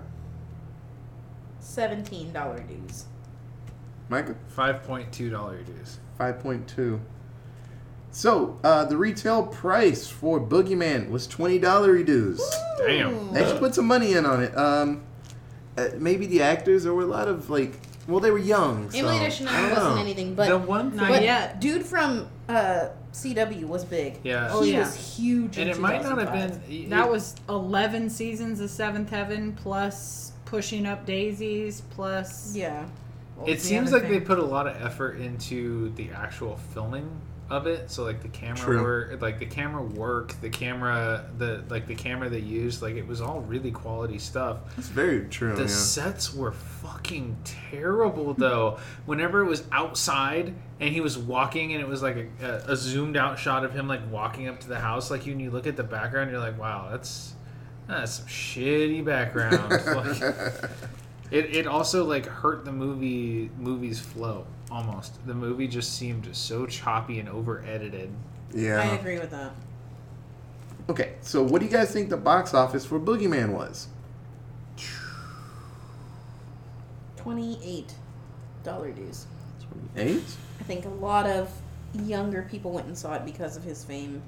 Seventeen dollar dues. Micah? 5.2 dollar dues 5.2. So, uh, the retail price for Boogeyman was $20 dues. damn They actually put some money in on it. Um, uh, maybe the actors, there were a lot of, like, well, they were young. So, Emily I Deschanel don't wasn't know. anything, but the one Not thing but yet. dude from uh, CW was big. yeah Oh, he yeah. was huge. and in it might not have 2005. been That was eleven seasons of Seventh Heaven plus pushing up daisies plus Yeah. What It seems other like they put a lot of effort into the actual filming of it. So like the camera True. work, like the camera work, the camera, the like the camera they used, like it was all really quality stuff. It's very true. The yeah. sets were fucking terrible though. Whenever it was outside and he was walking and it was like a, a, a zoomed out shot of him like walking up to the house, like you, and you look at the background, you're like, wow, that's that's some shitty background. like, it, it also like hurt the movie movie's flow almost. The movie just seemed so choppy and over edited. Yeah. I agree with that. Okay, so what do you guys think the box office for Boogeyman was? Twenty-eight dollar dues. Eight. I think a lot of younger people went and saw it because of his fame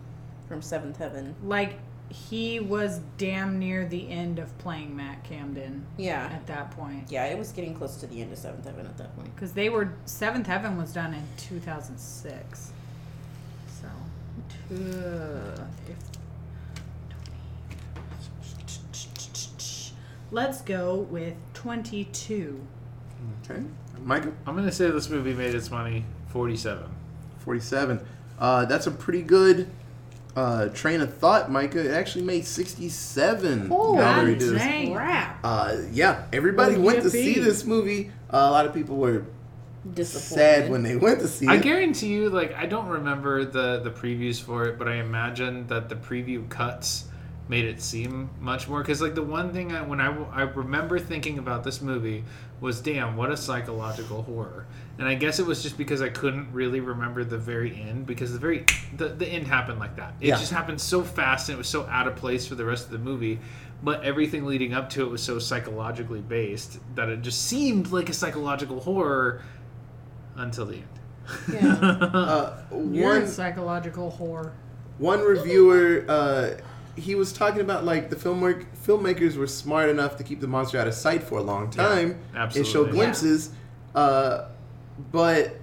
from Seventh Heaven. Like he was damn near the end of playing Matt Camden Yeah. at that point. Yeah, it was getting close to the end of Seventh Heaven at that point. Because they were Seventh Heaven was done in 2006. So, two, if- let's go with 22. Okay. Michael? I'm gonna say this movie made its money forty seven. 47. Uh, that's a pretty good uh, train of thought, Micah. It actually made 67 Oh, gallery God dues. Uh, yeah, everybody Well, went to see this movie. Uh, a lot of people were sad when they went to see I it. I guarantee you, like I don't remember the the previews for it, but I imagine that the preview cuts made it seem much more. Because like the one thing I when I I remember thinking about this movie was, damn, what a psychological horror. And I guess it was just because I couldn't really remember the very end because the very the, the end happened like that. It Yeah. just happened so fast and it was so out of place for the rest of the movie. But everything leading up to it was so psychologically based that it just seemed like a psychological horror until the end. Yeah. Uh, You're one a psychological horror one reviewer uh, he was talking about like the filmwork filmmakers were smart enough to keep the monster out of sight for a long time. And show glimpses uh, but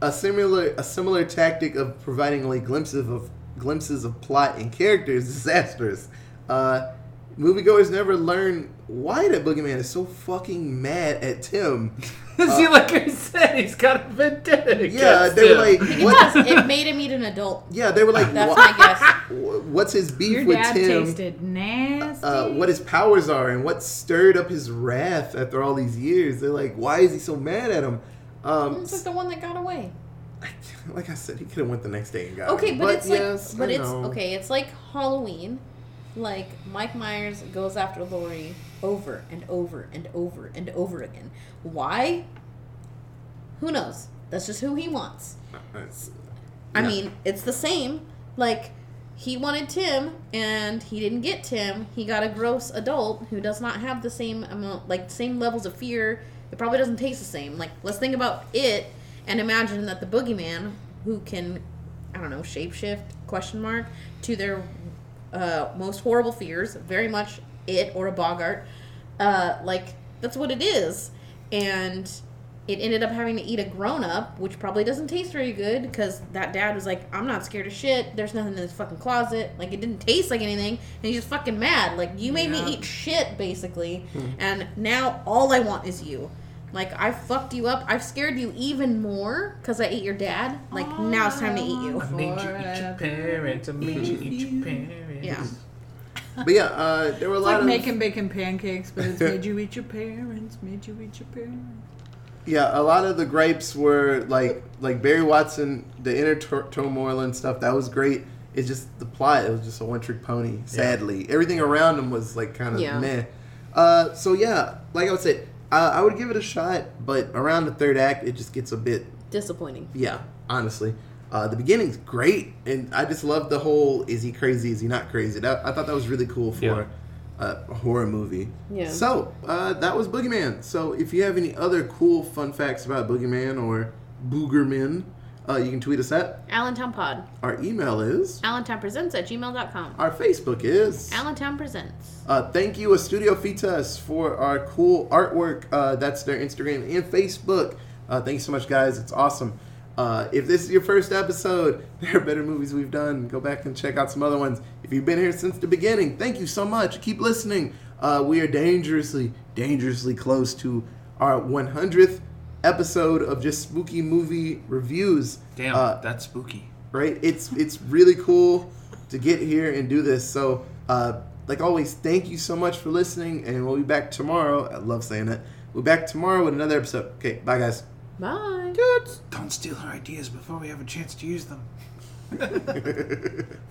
a similar a similar tactic of providing like glimpses of glimpses of plot and characters is disastrous. Uh, moviegoers never learn why the boogeyman is so fucking mad at tim See, like I said, he's got a vendetta. Uh, yeah against they were like what because it made him eat an adult. yeah they were like That's my guess. what's his beef Your with dad tim tasted nasty. uh, what his powers are and what stirred up his wrath after all these years. They're like, why is he so mad at him? Um, It's like the one that got away. like I said, he could have went the next day and got Okay, him. but, it's like, yes, but I it's know. okay. It's like Halloween. Like Mike Myers goes after Laurie over and over and over and over again. Why? Who knows? That's just who he wants. It's- I Yeah. mean, it's the same. Like he wanted Tim, and he didn't get Tim. He got a gross adult who does not have the same amount, like same levels of fear. It probably doesn't taste the same. Like let's think about it and imagine that the boogeyman, who can, I don't know, shapeshift question mark to their uh, most horrible fears, very much it or a boggart. Uh, like that's what it is, and it ended up having to eat a grown up, which probably doesn't taste very good because that dad was like, "I'm not scared of shit. There's nothing in this fucking closet. Like it didn't taste like anything." And he's just fucking mad. Like you made Yeah. me eat shit, basically, and now all I want is you. Like I fucked you up. I've scared you even more because I ate your dad. Like now it's time to eat you. I made you eat your parents. I made you eat your parents. Yeah. But yeah, uh, there were a It's lot like of making bacon pancakes, but it's made you eat your parents, made you eat your parents. yeah, a lot of the gripes were like like Barry Watson, the inner tur- turmoil and stuff. That was great. It's just the plot. It was just a one trick pony. Sadly, everything around him was like kind of Yeah. meh. Uh, so yeah, like I would say, uh, I would give it a shot, but around the third act, it just gets a bit Disappointing. Yeah, honestly. Uh, the beginning's great, and I just love the whole "is he crazy? Is he not crazy?" That, I thought that was really cool for Yeah. a horror movie. Yeah. So uh, that was Boogeyman. So if you have any other cool fun facts about Boogeyman or Boogerman, uh, you can tweet us at. Allentown Pod. Our email is. Allentown Presents at gmail.com. Our Facebook is. Allentown Presents. Uh, thank you, a Studio Fitas, for our cool artwork. Uh, that's their Instagram and Facebook. Uh, thank you so much, guys. It's awesome. Uh, if this is your first episode, there are better movies we've done. Go back and check out some other ones. If you've been here since the beginning, thank you so much. Keep listening. Uh, we are dangerously, dangerously close to our 100th episode of just spooky movie reviews. Damn, Uh, that's spooky. right? It's it's really cool to get here and do this. So, uh, like always, thank you so much for listening, and we'll be back tomorrow. I love saying that. We'll be back tomorrow with another episode. Okay, bye guys. Bye. Don't steal her ideas before we have a chance to use them.